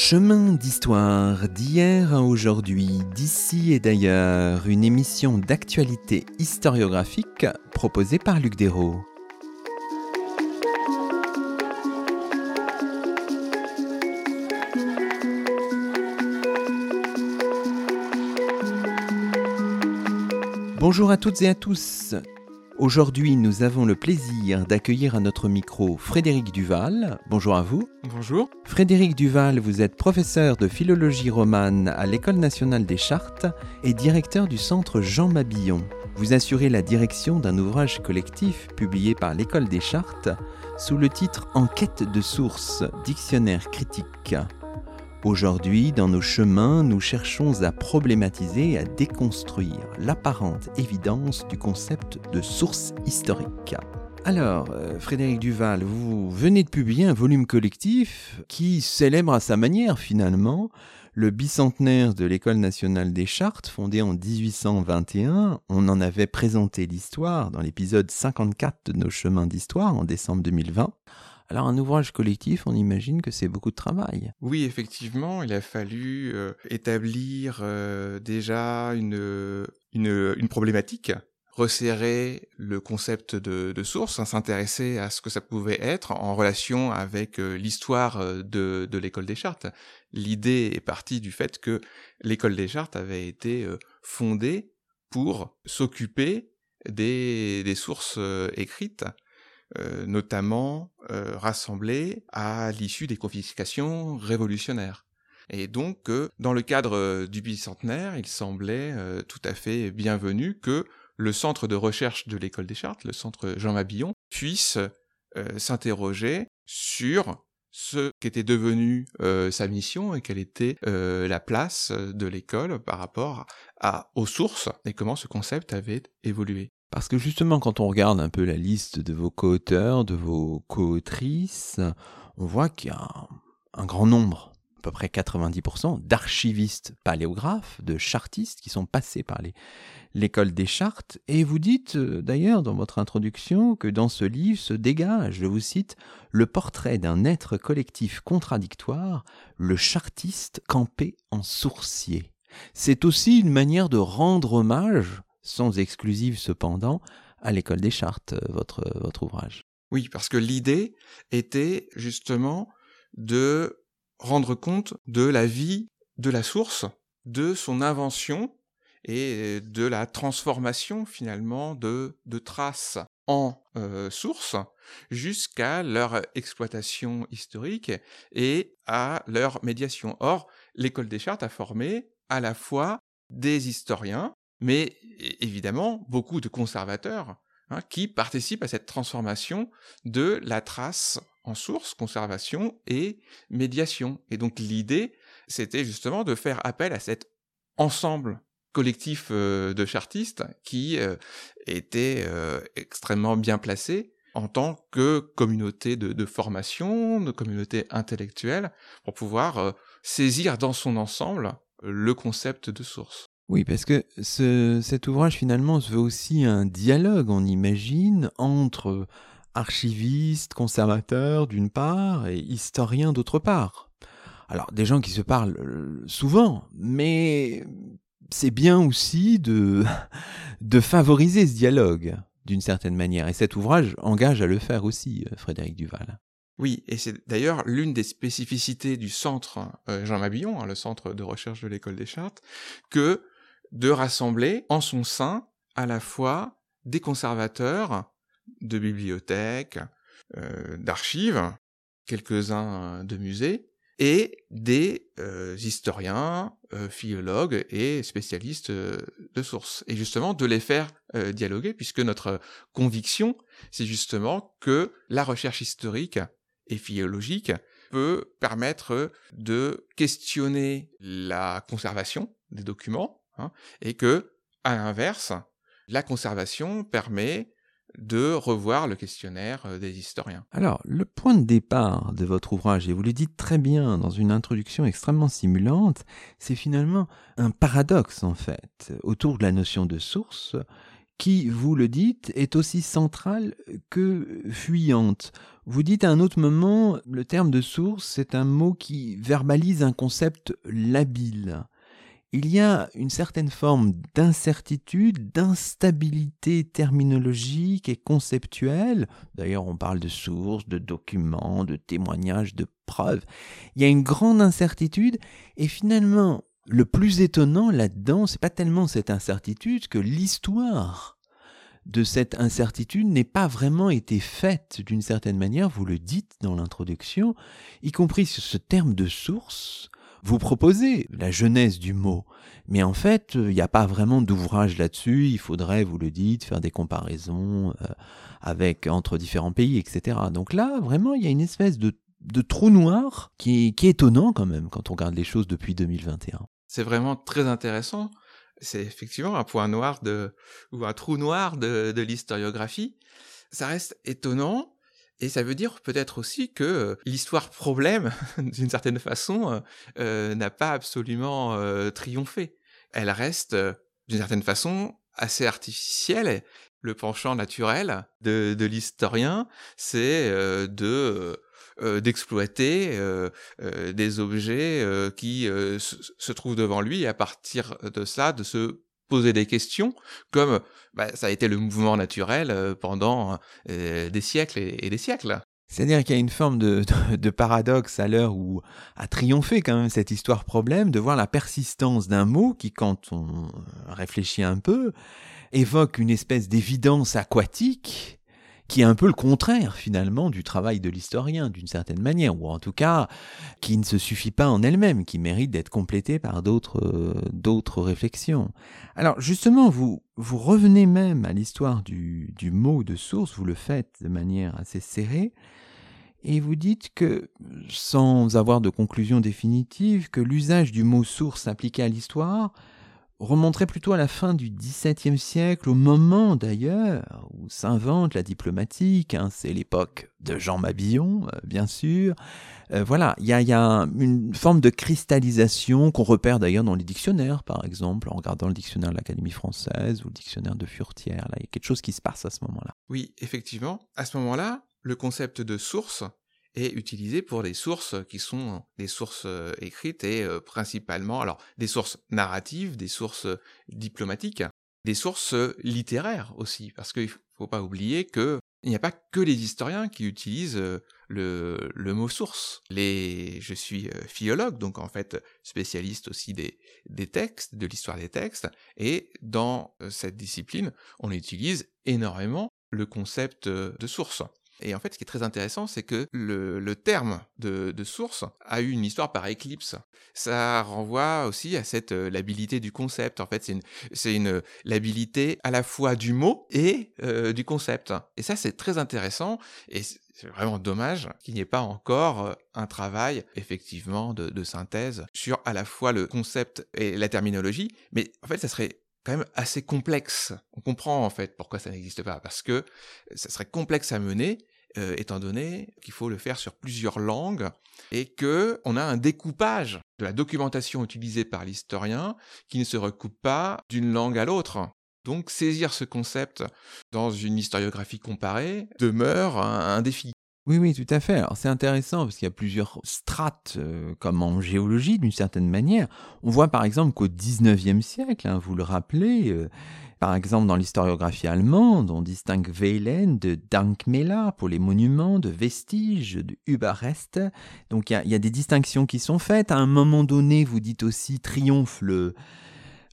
Chemin d'histoire d'hier à aujourd'hui, d'ici et d'ailleurs, une émission d'actualité historiographique proposée par Luc Dérault. Bonjour à toutes et à tous. Aujourd'hui, nous avons le plaisir d'accueillir à notre micro Frédéric Duval. Bonjour à vous. Bonjour. Frédéric Duval, vous êtes professeur de philologie romane à l'École nationale des chartes et directeur du centre Jean Mabillon. Vous assurez la direction d'un ouvrage collectif publié par l'École des chartes sous le titre Enquête de sources, dictionnaire critique. Aujourd'hui, dans nos chemins, nous cherchons à problématiser à déconstruire l'apparente évidence du concept de source historique. Alors, euh, Frédéric Duval, vous venez de publier un volume collectif qui célèbre à sa manière finalement le bicentenaire de l'École nationale des chartes, fondée en 1821. On en avait présenté l'histoire dans l'épisode 54 de nos chemins d'histoire en décembre 2020. Alors un ouvrage collectif, on imagine que c'est beaucoup de travail. Oui, effectivement, il a fallu euh, établir euh, déjà une, une, problématique, resserrer le concept de, source, hein, s'intéresser à ce que ça pouvait être en relation avec euh, l'histoire de, de l'école des chartes. L'idée est partie du fait que l'école des chartes avait été fondée pour s'occuper des, des sources écrites euh, notamment euh, rassemblés à l'issue des confiscations révolutionnaires. Et donc, euh, dans le cadre du bicentenaire, il semblait tout à fait bienvenu que le centre de recherche de l'école des chartes, le centre Jean Mabillon, puisse s'interroger sur ce qu'était devenu sa mission et quelle était la place de l'école par rapport à, aux sources et comment ce concept avait évolué. Parce que justement, quand on regarde un peu la liste de vos co-auteurs, de vos co-autrices, on voit qu'il y a un, grand nombre, à peu près 90%, d'archivistes paléographes, de chartistes qui sont passés par l'école des chartes. Et vous dites euh, d'ailleurs dans votre introduction que dans ce livre se dégage, je vous cite, le portrait d'un être collectif contradictoire, le chartiste campé en sourcier. C'est aussi une manière de rendre hommage sans exclusive cependant, à l'école des chartes, euh, votre, votre ouvrage. Oui, parce que l'idée était justement de rendre compte de la vie de la source, de son invention et de la transformation finalement de, traces en euh, sources jusqu'à leur exploitation historique et à leur médiation. Or, l'école des chartes a formé à la fois des historiens mais évidemment beaucoup de conservateurs hein, qui participent à cette transformation de la trace en source, conservation et médiation. Et donc l'idée, c'était justement de faire appel à cet ensemble collectif euh, de chartistes qui euh, était euh, extrêmement bien placé en tant que communauté de, de, formation, de communauté intellectuelle, pour pouvoir saisir dans son ensemble le concept de source. Oui, parce que ce, cet ouvrage finalement se veut aussi un dialogue, on imagine, entre archivistes, conservateurs d'une part et historiens d'autre part. Alors des gens qui se parlent euh, souvent, mais c'est bien aussi de, de favoriser ce dialogue d'une certaine manière. Et cet ouvrage engage à le faire aussi, euh, Frédéric Duval. Oui, et c'est d'ailleurs l'une des spécificités du centre euh, Jean Mabillon, hein, le centre de recherche de l'école des chartes, que de rassembler en son sein à la fois des conservateurs de bibliothèques, euh, d'archives, quelques-uns de musées, et des euh, historiens, euh, philologues et spécialistes de sources. Et justement de les faire dialoguer, puisque notre conviction, c'est justement que la recherche historique et philologique peut permettre de questionner la conservation des documents, Hein, et que, à l'inverse, la conservation permet de revoir le questionnaire euh, des historiens. Alors, le point de départ de votre ouvrage, et vous le dites très bien dans une introduction extrêmement simulante, c'est finalement un paradoxe en fait autour de la notion de source qui, vous le dites, est aussi centrale que fuyante. Vous dites à un autre moment, le terme de source, c'est un mot qui verbalise un concept labile. Il y a une certaine forme d'incertitude, d'instabilité terminologique et conceptuelle. D'ailleurs, on parle de sources, de documents, de témoignages, de preuves. Il y a une grande incertitude et finalement, le plus étonnant là-dedans, c'est pas tellement cette incertitude que l'histoire de cette incertitude n'est pas vraiment été faite d'une certaine manière, vous le dites dans l'introduction, y compris sur ce terme de source, vous proposez la jeunesse du mot. Mais en fait, il n'y a pas vraiment d'ouvrage là-dessus. Il faudrait, vous le dites, faire des comparaisons euh, avec entre différents pays, etc. Donc là, vraiment, il y a une espèce de, de trou noir qui qui est étonnant quand même quand on regarde les choses depuis 2021. C'est vraiment très intéressant. C'est effectivement un point noir de, ou un trou noir de, de l'historiographie. Ça reste étonnant. Et ça veut dire peut-être aussi que euh, l'histoire problème, d'une certaine façon, euh, euh, n'a pas absolument triomphé. Elle reste, d'une certaine façon, assez artificielle. Le penchant naturel de, l'historien, c'est de d'exploiter des objets qui se, trouvent devant lui et à partir de ça de se poser des questions comme bah, ça a été le mouvement naturel pendant des siècles et, des siècles. C'est-à-dire qu'il y a une forme de, de paradoxe à l'heure où a triomphé quand même cette histoire problème de voir la persistance d'un mot qui, quand on réfléchit un peu, évoque une espèce d'évidence aquatique qui est un peu le contraire finalement du travail de l'historien d'une certaine manière, ou en tout cas qui ne se suffit pas en elle-même, qui mérite d'être complétée par d'autres euh, réflexions. Alors justement, vous vous revenez même à l'histoire du, du mot de source, vous le faites de manière assez serrée, et vous dites que, sans avoir de conclusion définitive, que l'usage du mot source appliqué à l'histoire remonterait plutôt à la fin du XVIIe siècle, au moment d'ailleurs où s'invente la diplomatique. Hein, c'est l'époque de Jean Mabillon, euh, bien sûr. Euh, voilà, il y a, y a, une forme de cristallisation qu'on repère d'ailleurs dans les dictionnaires, par exemple, en regardant le dictionnaire de l'Académie française ou le dictionnaire de Furtière. Il y a quelque chose qui se passe à ce moment-là. Oui, effectivement. À ce moment-là, le concept de source est utilisé pour des sources qui sont des sources euh, écrites et euh, principalement, alors des sources narratives, des sources diplomatiques, des sources littéraires aussi, parce qu'il faut pas oublier que il n'y a pas que les historiens qui utilisent euh, le, mot source. Je suis philologue, donc en fait spécialiste aussi des textes, de l'histoire des textes, et dans cette discipline, on utilise énormément le concept de source. Et en fait, ce qui est très intéressant, c'est que le, terme de, source a eu une histoire par éclipse. Ça renvoie aussi à cette euh, labilité du concept. En fait, c'est une, labilité à la fois du mot et euh, du concept. Et ça, c'est très intéressant. Et c'est vraiment dommage qu'il n'y ait pas encore un travail, effectivement, de synthèse sur à la fois le concept et la terminologie. Mais en fait, ça serait quand assez complexe. On comprend en fait pourquoi ça n'existe pas, parce que ça serait complexe à mener, euh, étant donné qu'il faut le faire sur plusieurs langues et que on a un découpage de la documentation utilisée par l'historien qui ne se recoupe pas d'une langue à l'autre. Donc saisir ce concept dans une historiographie comparée demeure un défi. Oui, oui, tout à fait. Alors c'est intéressant parce qu'il y a plusieurs strates, euh, comme en géologie d'une certaine manière. On voit par exemple qu'au 19e siècle, hein, vous le rappelez, euh, par exemple dans l'historiographie allemande, on distingue Weylen de Dankmäler pour les monuments, de vestiges, de Überreste. Donc il y, y a, des distinctions qui sont faites. À un moment donné, vous dites aussi triomphe le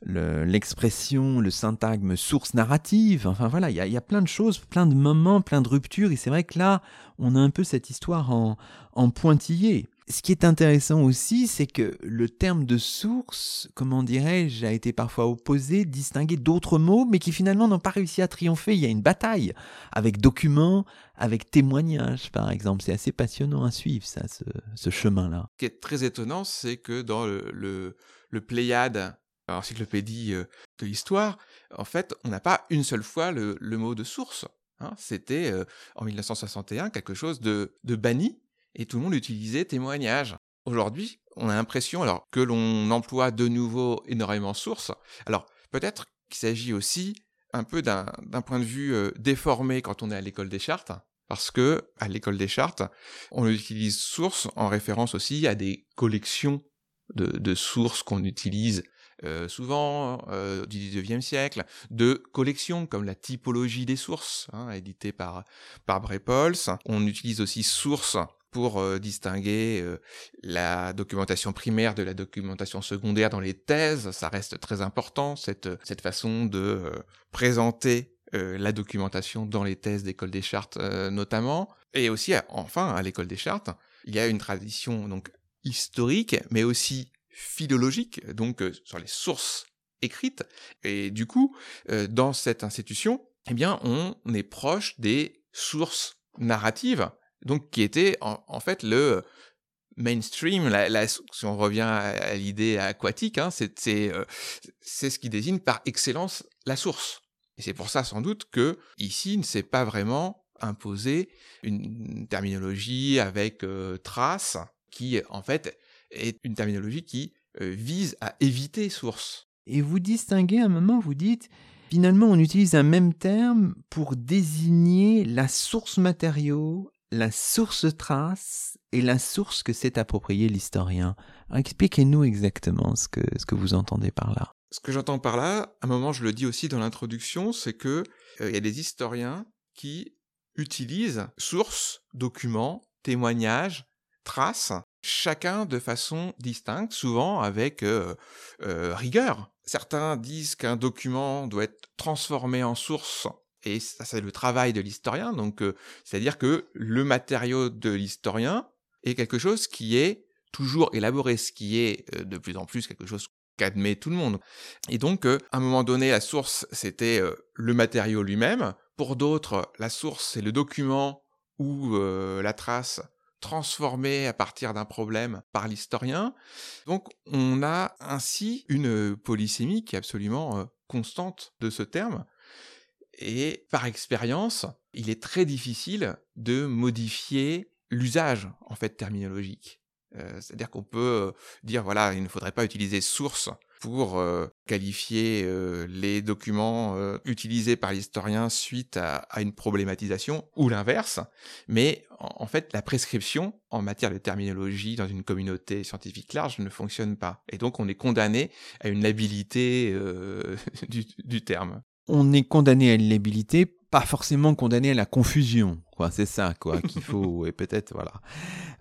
l'expression, le, syntagme source narrative. Enfin voilà, il y a, y a, plein de choses, plein de moments, plein de ruptures. Et c'est vrai que là, on a un peu cette histoire en, en pointillé. Ce qui est intéressant aussi, c'est que le terme de source, comment dirais-je, a été parfois opposé, distingué d'autres mots, mais qui finalement n'ont pas réussi à triompher. Il y a une bataille avec documents, avec témoignages, par exemple. C'est assez passionnant à suivre, ça, ce, ce chemin-là. Ce qui est très étonnant, c'est que dans le, le, le Pléiade encyclopédie euh, de l'histoire, en fait, on n'a pas une seule fois le, mot de source. Hein. C'était euh, en 1961 quelque chose de, banni et tout le monde utilisait témoignage. Aujourd'hui, on a l'impression que l'on emploie de nouveau énormément source. Alors peut-être qu'il s'agit aussi un peu d'un point de vue déformé quand on est à l'école des chartes, parce que à l'école des chartes, on utilise source en référence aussi à des collections de, sources qu'on utilise euh, souvent euh, du 19e siècle, de collections comme la typologie des sources, hein, éditée par, par Brepols. On utilise aussi source pour euh, distinguer la documentation primaire de la documentation secondaire dans les thèses. Ça reste très important, cette, cette façon de présenter la documentation dans les thèses d'école des chartes notamment. Et aussi, enfin, à l'école des chartes, il y a une tradition donc historique, mais aussi philologique, donc euh, sur les sources écrites. Et du coup, euh, dans cette institution, eh bien, on est proche des sources narratives, donc qui étaient en, fait le mainstream, si on revient à, l'idée aquatique, hein, euh, c'est ce qui désigne par excellence la source. Et c'est pour ça sans doute que ici ne s'est pas vraiment imposé une terminologie avec trace qui en fait est une terminologie qui euh, vise à éviter source. Et vous distinguez à un moment, vous dites, finalement on utilise un même terme pour désigner la source matériau, la source trace et la source que s'est appropriée l'historien. Expliquez-nous exactement ce que, ce que vous entendez par là. Ce que j'entends par là, à un moment je le dis aussi dans l'introduction, c'est que euh, il y a des historiens qui utilisent sources, documents, témoignages, traces chacun de façon distincte, souvent avec euh, euh, rigueur. Certains disent qu'un document doit être transformé en source, et ça c'est le travail de l'historien, donc euh, c'est-à-dire que le matériau de l'historien est quelque chose qui est toujours élaboré, ce qui est de plus en plus quelque chose qu'admet tout le monde. Et donc, à un moment donné, la source, c'était le matériau lui-même. Pour d'autres, la source, c'est le document ou la trace transformé à partir d'un problème par l'historien. Donc on a ainsi une polysémie qui est absolument euh, constante de ce terme. Et par expérience, il est très difficile de modifier l'usage en fait terminologique. Euh, c'est-à-dire qu'on peut euh, dire voilà, il ne faudrait pas utiliser source pour euh, qualifier euh, les documents euh, utilisés par l'historien suite à, une problématisation ou l'inverse. Mais en, fait, la prescription en matière de terminologie dans une communauté scientifique large ne fonctionne pas. Et donc, on est condamné à une labilité du, terme. On est condamné à une labilité, pas forcément condamné à la confusion. Quoi, c'est ça, quoi, qu'il faut, et peut-être, voilà.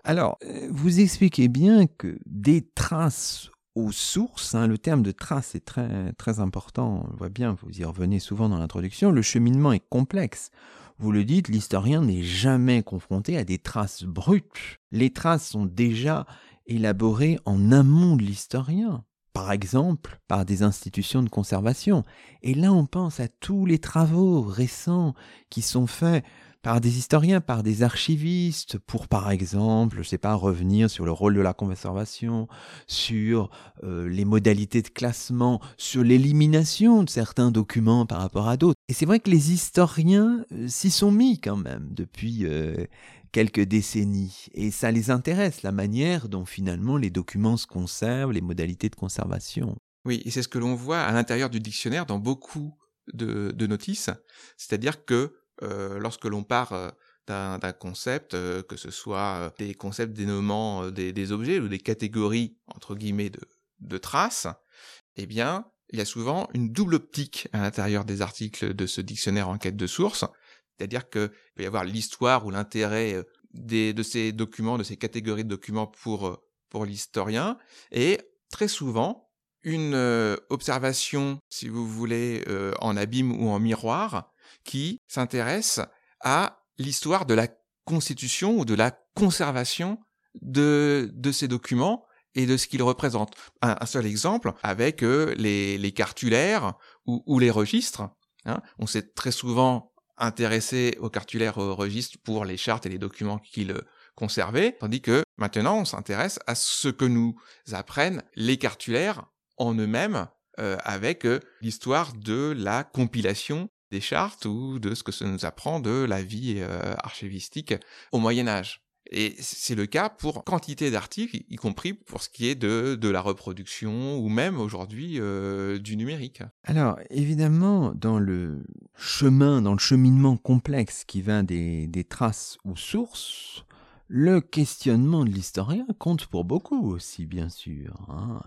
Alors, vous expliquez bien que des traces aux sources. Hein, le terme de trace est très, très important. On voit bien, vous y revenez souvent dans l'introduction. Le cheminement est complexe. Vous le dites, l'historien n'est jamais confronté à des traces brutes. Les traces sont déjà élaborées en amont de l'historien. Par exemple, par des institutions de conservation. Et là, on pense à tous les travaux récents qui sont faits par des historiens, par des archivistes, pour par exemple, je sais pas, revenir sur le rôle de la conservation, sur euh, les modalités de classement, sur l'élimination de certains documents par rapport à d'autres. Et c'est vrai que les historiens euh, s'y sont mis quand même depuis euh, quelques décennies, et ça les intéresse, la manière dont finalement les documents se conservent, les modalités de conservation. Oui, et c'est ce que l'on voit à l'intérieur du dictionnaire dans beaucoup de, notices, c'est-à-dire que lorsque l'on part euh, d'un concept, euh, que ce soit des concepts dénommant des, objets ou des catégories entre guillemets de, traces, eh bien, il y a souvent une double optique à l'intérieur des articles de ce dictionnaire en quête de source, c'est-à-dire qu'il peut y avoir l'histoire ou l'intérêt de ces documents, de ces catégories de documents pour, pour l'historien, et très souvent, une observation, si vous voulez, en abîme ou en miroir, qui s'intéresse à l'histoire de la constitution ou de la conservation de, de ces documents et de ce qu'ils représentent. Un, seul exemple avec euh, les, les, cartulaires ou, ou les registres. Hein. On s'est très souvent intéressé aux cartulaires aux registres pour les chartes et les documents qu'ils conservaient, tandis que maintenant on s'intéresse à ce que nous apprennent les cartulaires en eux-mêmes euh, avec euh, l'histoire de la compilation des chartes ou de ce que ça nous apprend de la vie euh, archivistique au Moyen Âge. Et c'est le cas pour quantité d'articles, y compris pour ce qui est de, de la reproduction ou même aujourd'hui euh, du numérique. Alors évidemment, dans le chemin, dans le cheminement complexe qui va des, des traces aux sources, le questionnement de l'historien compte pour beaucoup aussi, bien sûr. Hein.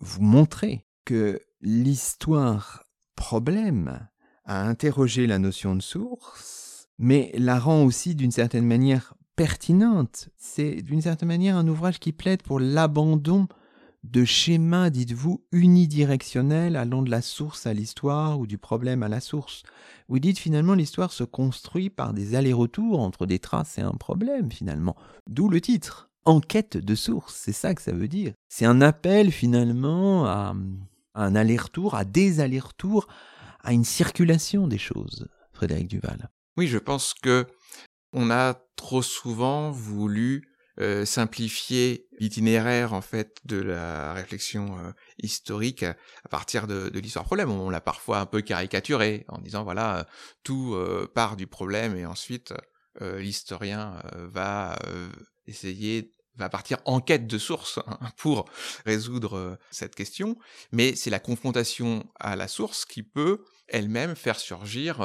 Vous montrez que l'histoire problème a interrogé la notion de source, mais la rend aussi d'une certaine manière pertinente. C'est d'une certaine manière un ouvrage qui plaide pour l'abandon de schémas, dites-vous, unidirectionnels allant de la source à l'histoire ou du problème à la source. Vous dites finalement l'histoire se construit par des allers-retours entre des traces et un problème finalement. D'où le titre. Enquête de source, c'est ça que ça veut dire. C'est un appel finalement à, à un aller-retour, à des allers-retours, à une circulation des choses. Frédéric Duval. Oui, je pense que on a trop souvent voulu euh, simplifier l'itinéraire en fait de la réflexion euh, historique à partir de, l'histoire problème. On l'a parfois un peu caricaturé en disant voilà euh, tout part du problème et ensuite l'historien va essayer va partir en quête de sources hein, pour résoudre cette question, mais c'est la confrontation à la source qui peut elle-même faire surgir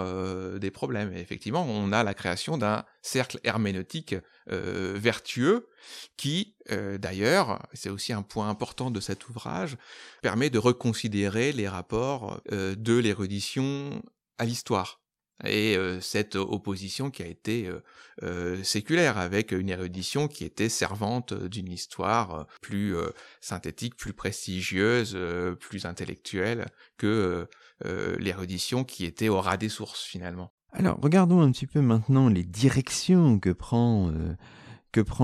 des problèmes. Et effectivement, on a la création d'un cercle herméneutique vertueux qui, d'ailleurs, c'est aussi un point important de cet ouvrage, permet de reconsidérer les rapports de l'érudition à l'histoire et cette opposition qui a été séculaire, avec une érudition qui était servante d'une histoire plus synthétique, plus prestigieuse, plus intellectuelle que l'érudition qui était au ras des sources finalement. Alors regardons un petit peu maintenant les directions que prend,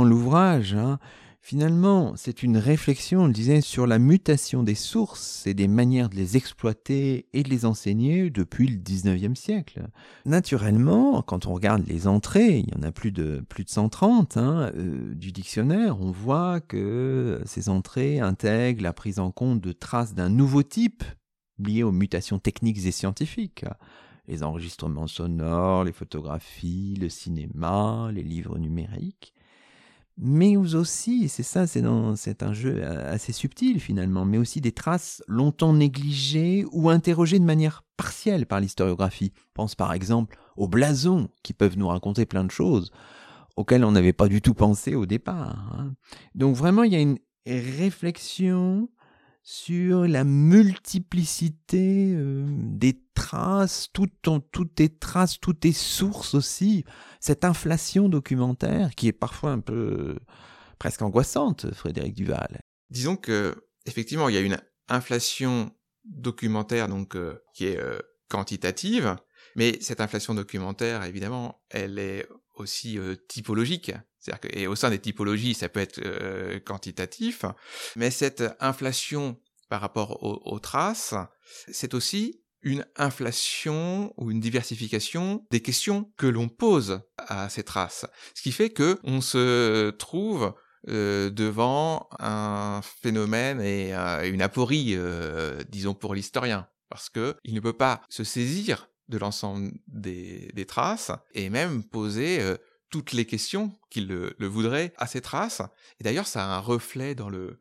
l'ouvrage. Hein. Finalement, c'est une réflexion, on le disait, sur la mutation des sources et des manières de les exploiter et de les enseigner depuis le 19e siècle. Naturellement, quand on regarde les entrées, il y en a plus de, plus de 130 hein, euh, du dictionnaire, on voit que ces entrées intègrent la prise en compte de traces d'un nouveau type liées aux mutations techniques et scientifiques. Les enregistrements sonores, les photographies, le cinéma, les livres numériques mais aussi, c'est ça, c'est un jeu assez subtil finalement, mais aussi des traces longtemps négligées ou interrogées de manière partielle par l'historiographie. Pense par exemple aux blasons qui peuvent nous raconter plein de choses auxquelles on n'avait pas du tout pensé au départ. Hein. Donc vraiment, il y a une réflexion sur la multiplicité euh, des traces, toutes tes traces, toutes tes sources aussi, cette inflation documentaire qui est parfois un peu presque angoissante, Frédéric Duval. Disons que effectivement, il y a une inflation documentaire donc euh, qui est euh, quantitative, mais cette inflation documentaire, évidemment, elle est aussi typologique. C'est-à-dire que, et au sein des typologies, ça peut être euh, quantitatif, mais cette inflation par rapport aux, traces, c'est aussi une inflation ou une diversification des questions que l'on pose à ces traces. Ce qui fait que on se trouve euh, devant un phénomène et euh, une aporie, disons pour l'historien, parce que il ne peut pas se saisir de l'ensemble des, des, traces et même poser toutes les questions qu'il le, voudrait à ses traces. Et d'ailleurs, ça a un reflet dans le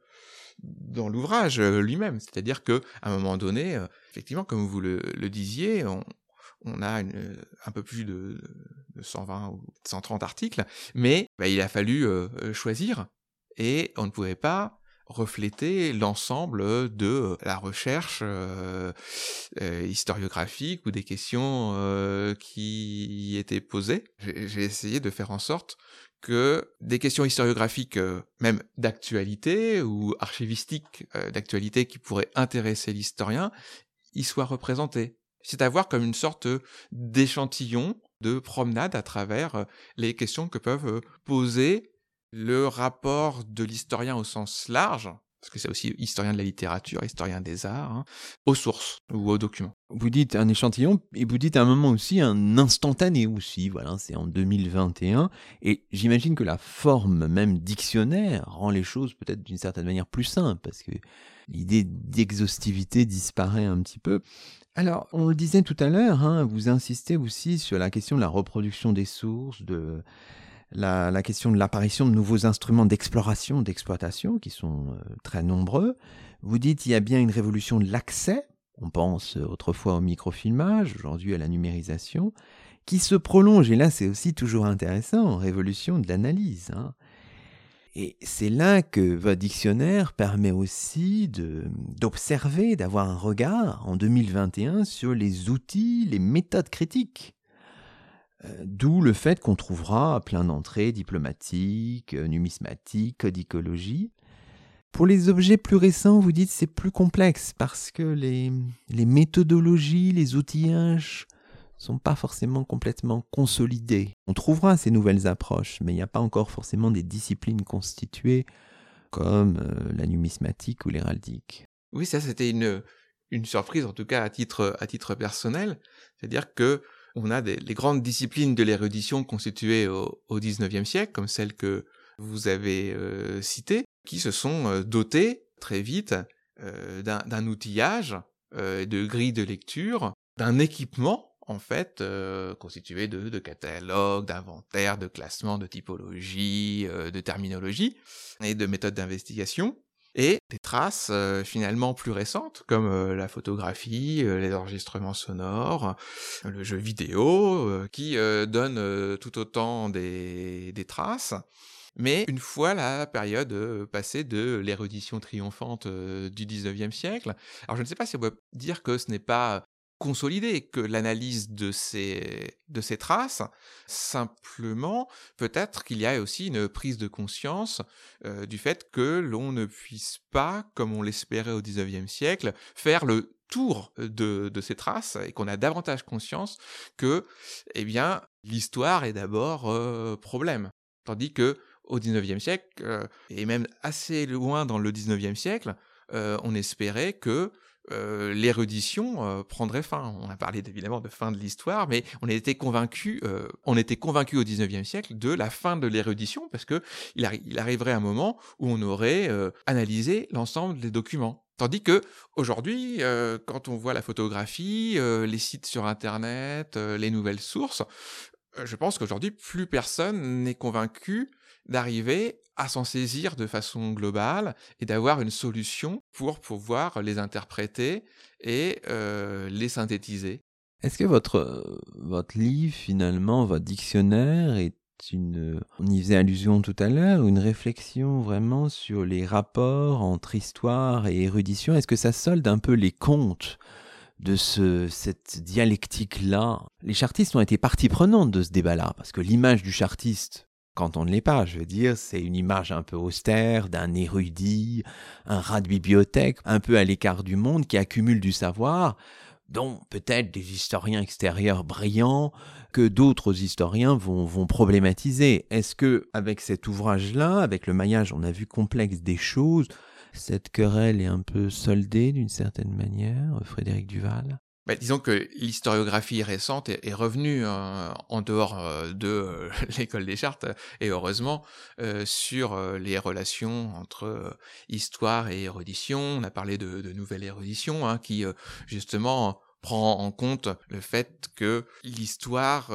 dans l'ouvrage euh, lui-même, c'est-à-dire que à un moment donné, euh, effectivement, comme vous le, disiez, on, a un peu plus de, 120 ou 130 articles, mais bah, il a fallu euh, choisir et on ne pouvait pas refléter l'ensemble de la recherche euh, euh, historiographique ou des questions euh, qui y étaient posées. J'ai essayé de faire en sorte que des questions historiographiques, même d'actualité ou archivistiques d'actualité qui pourraient intéresser l'historien, y soient représentées. C'est à voir comme une sorte d'échantillon de promenade à travers les questions que peuvent poser le rapport de l'historien au sens large, parce que c'est aussi historien de la littérature, historien des arts, hein, aux sources ou aux documents. Vous dites un échantillon, et vous dites à un moment aussi un instantané aussi, voilà, c'est en 2021, et j'imagine que la forme même dictionnaire rend les choses peut-être d'une certaine manière plus simples, parce que l'idée d'exhaustivité disparaît un petit peu. Alors, on le disait tout à l'heure, hein, vous insistez aussi sur la question de la reproduction des sources, de la, question de l'apparition de nouveaux instruments d'exploration, d'exploitation, qui sont très nombreux. Vous dites qu'il y a bien une révolution de l'accès, on pense autrefois au microfilmage, aujourd'hui à la numérisation, qui se prolonge, et là c'est aussi toujours intéressant, révolution de l'analyse. Hein. Et c'est là que votre dictionnaire permet aussi d'observer, d'avoir un regard en 2021 sur les outils, les méthodes critiques. Euh, d'où le fait qu'on trouvera plein d'entrées diplomatiques, euh, numismatiques, codicologie. Pour les objets plus récents, vous dites c'est plus complexe parce que les, méthodologies, les outillages sont pas forcément complètement consolidés. On trouvera ces nouvelles approches, mais il n'y a pas encore forcément des disciplines constituées comme euh, la numismatique ou l'héraldique. Oui, ça c'était une, une surprise, en tout cas à titre, à titre personnel. C'est-à-dire que on a des, les grandes disciplines de l'érudition constituées au, au 19e siècle, comme celles que vous avez euh, citées, qui se sont euh, dotées très vite d'un outillage, de grilles de lecture, d'un équipement en fait euh, constitué de, de catalogues, d'inventaires, de classements, de typologies, euh, de terminologie et de méthodes d'investigation. Et des traces euh, finalement plus récentes comme la photographie, les enregistrements sonores, le jeu vidéo, qui donnent tout autant des, des traces. Mais une fois la période passée de l'érudition triomphante du 19e siècle, alors je ne sais pas si on peut dire que ce n'est pas consolider que l'analyse de ces, traces. Simplement, peut-être qu'il y a aussi une prise de conscience euh, du fait que l'on ne puisse pas, comme on l'espérait au XIXe siècle, faire le tour de, ces traces et qu'on a davantage conscience que, eh bien, l'histoire est d'abord euh, problème. Tandis que au XIXe siècle, euh, et même assez loin dans le XIXe siècle, on espérait que euh, l'érudition euh, prendrait fin. On a parlé évidemment de fin de l'histoire, mais on était convaincu, euh, on était convaincu au XIXe siècle de la fin de l'érudition parce que il, arriverait un moment où on aurait analysé l'ensemble des documents. Tandis que aujourd'hui, quand on voit la photographie, les sites sur Internet, les nouvelles sources, je pense qu'aujourd'hui plus personne n'est convaincu d'arriver à s'en saisir de façon globale et d'avoir une solution pour pouvoir les interpréter et euh, les synthétiser. Est-ce que votre, votre livre, finalement, votre dictionnaire est une, on y faisait allusion tout à l'heure, une réflexion vraiment sur les rapports entre histoire et érudition? Est-ce que ça solde un peu les comptes de ce, cette dialectique-là? Les chartistes ont été partie prenante de ce débat-là, parce que l'image du chartiste, quand on ne l'est pas. Je veux dire, c'est une image un peu austère d'un érudit, un rat de bibliothèque, un peu à l'écart du monde, qui accumule du savoir, dont peut-être des historiens extérieurs brillants que d'autres historiens vont, vont problématiser. Est-ce que, avec cet ouvrage-là, avec le maillage, on a vu complexe des choses, cette querelle est un peu soldée d'une certaine manière, Frédéric Duval? Bah, disons que l'historiographie récente est, revenue euh, en dehors euh, de euh, l'école des chartes, et heureusement, sur les relations entre histoire et érudition. On a parlé de, de nouvelle érudition, hein, qui justement prend en compte le fait que l'histoire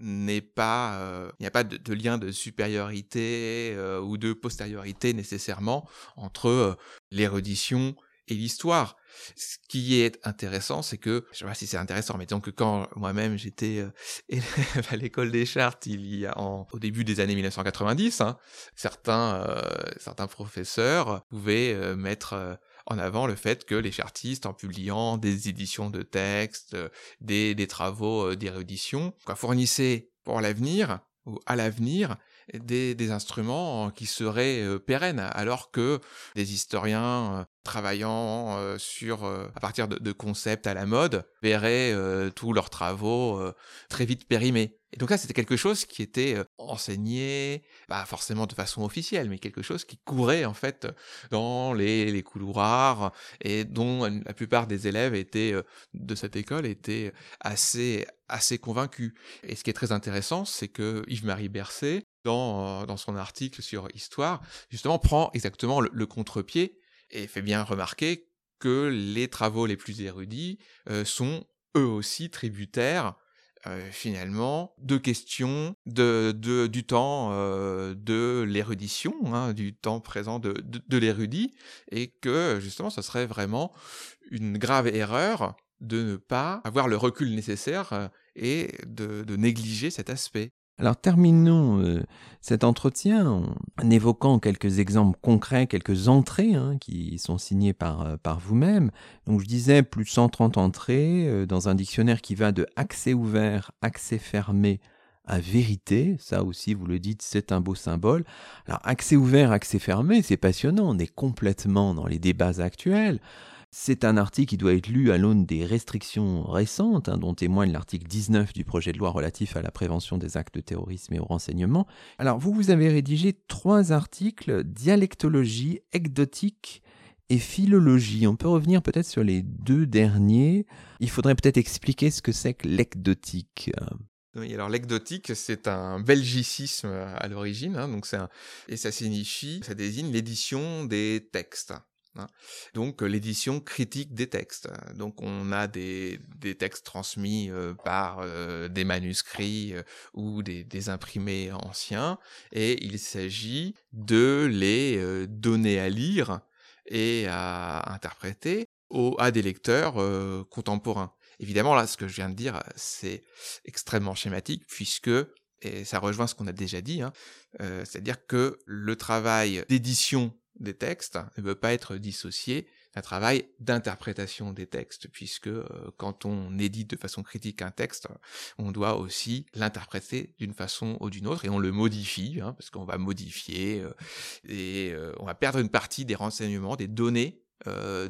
n'est pas, il n'y a pas de, lien de supériorité ou de postériorité nécessairement entre l'érudition et l'histoire. Ce qui est intéressant, c'est que, je sais pas si c'est intéressant, mais que quand moi-même j'étais euh, élève à l'école des chartes, il y a au début des années 1990, hein, certains, euh, certains professeurs pouvaient euh, mettre en avant le fait que les chartistes, en publiant des éditions de textes, des, des travaux d'érudition, fournissaient pour l'avenir ou à l'avenir des, des, instruments qui seraient pérennes, alors que des historiens travaillant euh, sur euh, à partir de, concepts à la mode verraient euh, tous leurs travaux très vite périmés. Et donc là, c'était quelque chose qui était enseigné, pas forcément de façon officielle, mais quelque chose qui courait en fait dans les, couloirs et dont la plupart des élèves étaient de cette école étaient assez assez convaincus. Et ce qui est très intéressant, c'est que Yves-Marie Bercé, dans, dans son article sur Histoire, justement prend exactement le contre-pied et fait bien remarquer que les travaux les plus érudits euh, sont eux aussi tributaires euh, finalement de questions de, du temps euh, de l'érudition, hein, du temps présent de, l'érudit, et que justement, ce serait vraiment une grave erreur de ne pas avoir le recul nécessaire euh, et de négliger cet aspect. Alors terminons euh, cet entretien en, évoquant quelques exemples concrets, quelques entrées hein, qui sont signées par, euh, par vous-même. Donc je disais plus de 130 entrées euh, dans un dictionnaire qui va de accès ouvert, accès fermé à vérité. Ça aussi, vous le dites, c'est un beau symbole. Alors accès ouvert, accès fermé, c'est passionnant. On est complètement dans les débats actuels. C'est un article qui doit être lu à l'aune des restrictions récentes, hein, dont témoigne l'article 19 du projet de loi relatif à la prévention des actes de terrorisme et au renseignement. Alors, vous, vous avez rédigé trois articles, dialectologie, ecdotique et philologie. On peut revenir peut-être sur les deux derniers. Il faudrait peut-être expliquer ce que c'est que l'ecdotique. Oui, alors l'ecdotique, c'est un belgicisme à l'origine, hein, donc et ça signifie, ça désigne l'édition des textes. Hein. Donc l'édition critique des textes. Donc on a des, des textes transmis euh, par euh, des manuscrits euh, ou des, des, imprimés anciens et il s'agit de les donner à lire et à interpréter au, à des lecteurs contemporains. Évidemment là ce que je viens de dire c'est extrêmement schématique puisque et ça rejoint ce qu'on a déjà dit, hein, c'est-à-dire que le travail d'édition des textes ne peut pas être dissocié d'un travail d'interprétation des textes, puisque euh, quand on édite de façon critique un texte, on doit aussi l'interpréter d'une façon ou d'une autre, et on le modifie, hein, parce qu'on va modifier, euh, et euh, on va perdre une partie des renseignements, des données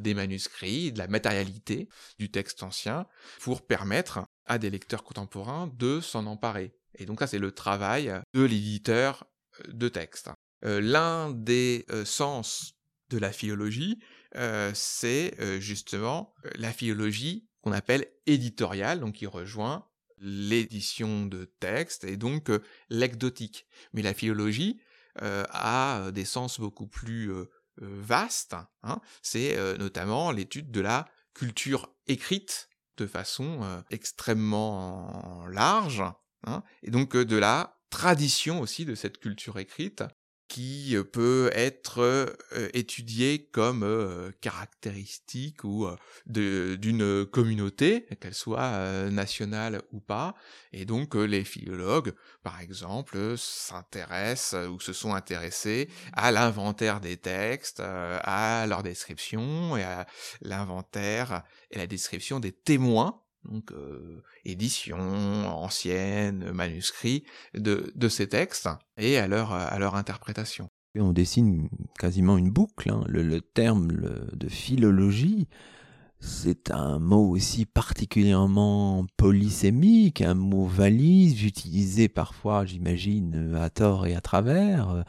des manuscrits, de la matérialité du texte ancien, pour permettre à des lecteurs contemporains de s'en emparer. Et donc ça, c'est le travail de l'éditeur de texte. Euh, l'un des euh, sens de la philologie, euh, c'est justement la philologie qu'on appelle éditoriale, donc qui rejoint l'édition de textes et donc l'ecdotique. Mais la philologie a des sens beaucoup plus vastes. Hein. c'est notamment l'étude de la culture écrite de façon extrêmement large, hein, et donc de la tradition aussi de cette culture écrite qui peut être étudiée comme caractéristique ou d'une communauté, qu'elle soit nationale ou pas. Et donc les philologues, par exemple, s'intéressent ou se sont intéressés à l'inventaire des textes, à leur description et à l'inventaire et la description des témoins donc euh, édition ancienne, manuscrits de, de ces textes et à leur, à leur interprétation. Et on dessine quasiment une boucle. Hein. Le, terme de philologie, c'est un mot aussi particulièrement polysémique, un mot valise, utilisé parfois, j'imagine, à tort et à travers.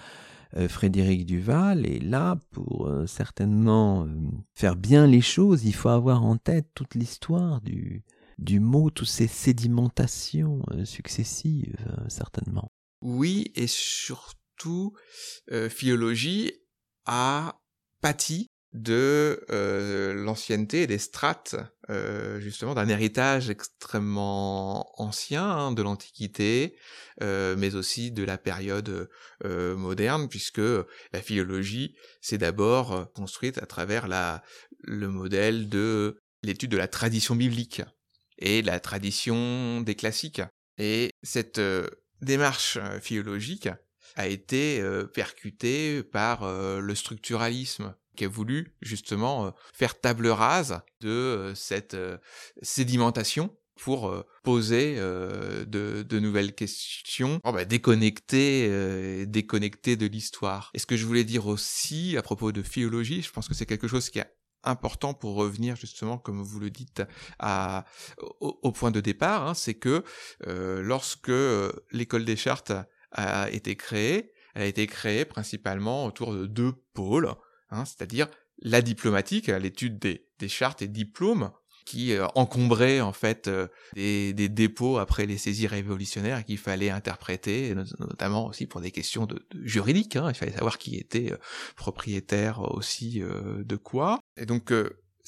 Euh, Frédéric Duval est là pour euh, certainement euh, faire bien les choses. Il faut avoir en tête toute l'histoire du, du mot, toutes ces sédimentations euh, successives, euh, certainement. Oui, et surtout, euh, philologie a pâti de euh, l'ancienneté et des strates, justement, d'un héritage extrêmement ancien hein, de l'Antiquité, euh, mais aussi de la période moderne, puisque la philologie s'est d'abord construite à travers la, le modèle de l'étude de la tradition biblique et la tradition des classiques. Et cette euh, démarche euh, philologique a été euh, percutée par le structuralisme qui a voulu justement faire table rase de cette sédimentation pour poser de, de, nouvelles questions, oh bah, déconnectées, déconnectées de l'histoire. Et ce que je voulais dire aussi à propos de philologie, je pense que c'est quelque chose qui a important pour revenir justement, comme vous le dites, à, au, au point de départ, hein, c'est que euh, lorsque euh, l'école des chartes a été créée, elle a été créée principalement autour de deux pôles, hein, c'est-à-dire la diplomatique, l'étude des, des chartes et diplômes, qui euh, encombrait en fait euh, des, des, dépôts après les saisies révolutionnaires qu'il fallait interpréter, notamment aussi pour des questions de, de juridiques. Hein, il fallait savoir qui était euh, propriétaire aussi de quoi. Et donc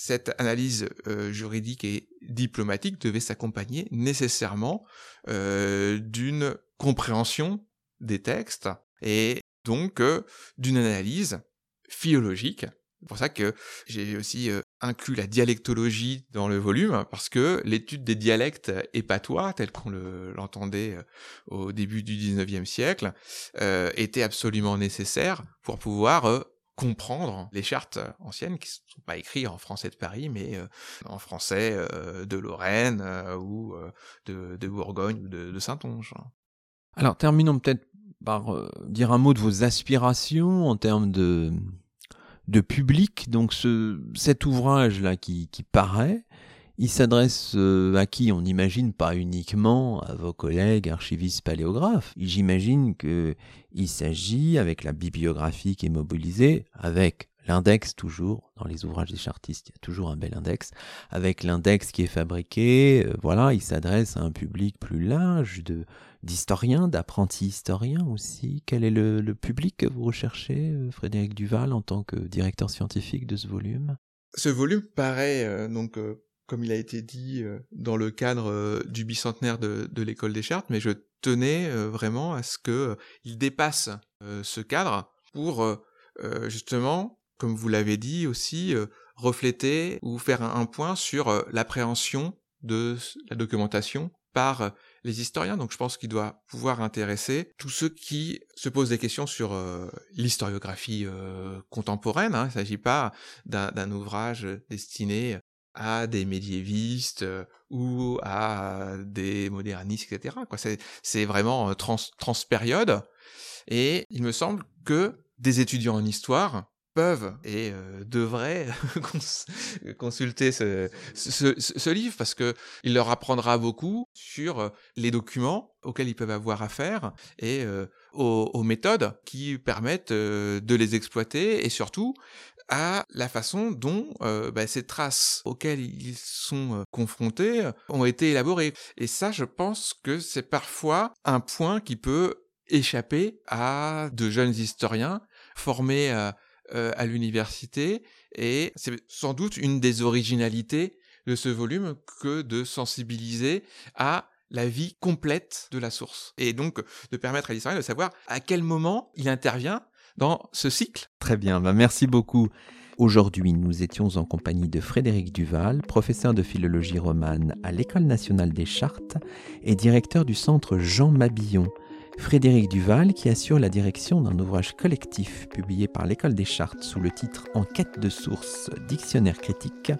cette analyse euh, juridique et diplomatique devait s'accompagner nécessairement euh, d'une compréhension des textes et donc euh, d'une analyse philologique. C'est pour ça que j'ai aussi inclus la dialectologie dans le volume, parce que l'étude des dialectes épatois, tels qu'on l'entendait au début du 19e siècle, était absolument nécessaire pour pouvoir comprendre les chartes anciennes qui ne sont pas écrites en français de Paris, mais euh, en français euh, de Lorraine euh, ou de, Bourgogne ou de, Saint-Onge. Alors terminons peut-être par dire un mot de vos aspirations en termes de, de public. Donc ce, cet ouvrage-là qui paraît, il s'adresse euh, à qui On n'imagine pas uniquement à vos collègues archivistes paléographes. J'imagine qu'il s'agit, avec la bibliographie qui est mobilisée, avec l'index toujours, dans les ouvrages des chartistes, il y a toujours un bel index, avec l'index qui est fabriqué, euh, voilà, il s'adresse à un public plus large de d'historiens, d'apprentis historiens aussi. Quel est le, public que vous recherchez, euh, Frédéric Duval, en tant que directeur scientifique de ce volume? Ce volume paraît donc comme il a été dit euh, dans le cadre euh, du bicentenaire de, l'école des chartes, mais je tenais euh, vraiment à ce qu'il dépasse ce cadre pour justement, comme vous l'avez dit aussi, refléter ou faire un, point sur l'appréhension de la documentation par les historiens. Donc je pense qu'il doit pouvoir intéresser tous ceux qui se posent des questions sur l'historiographie contemporaine. Hein. Il ne s'agit pas d'un ouvrage destiné à des médiévistes euh, ou à des modernistes, etc. C'est, vraiment trans, transpériode. Et il me semble que des étudiants en histoire peuvent et devraient consulter ce, livre parce que il leur apprendra beaucoup sur les documents auxquels ils peuvent avoir affaire et aux, méthodes qui permettent de les exploiter et surtout à la façon dont euh, bah, ces traces auxquelles ils sont euh, confrontés euh, ont été élaborées. Et ça, je pense que c'est parfois un point qui peut échapper à de jeunes historiens formés à l'université, et c'est sans doute une des originalités de ce volume que de sensibiliser à la vie complète de la source. Et donc de permettre à l'historien de savoir à quel moment il intervient dans ce cycle. Très bien, bah, merci beaucoup. Aujourd'hui, nous étions en compagnie de Frédéric Duval, professeur de philologie romane à l'École nationale des chartes et directeur du centre Jean Mabillon. Frédéric Duval qui assure la direction d'un ouvrage collectif publié par l'École des chartes sous le titre Enquête de sources, dictionnaire critique.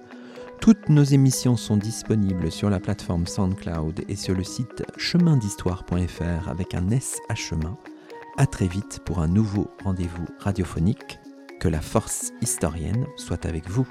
Toutes nos émissions sont disponibles sur la plateforme SoundCloud et sur le site chemindhistoire.fr avec un S à chemin. À très vite pour un nouveau rendez-vous radiophonique. Que la force historienne soit avec vous.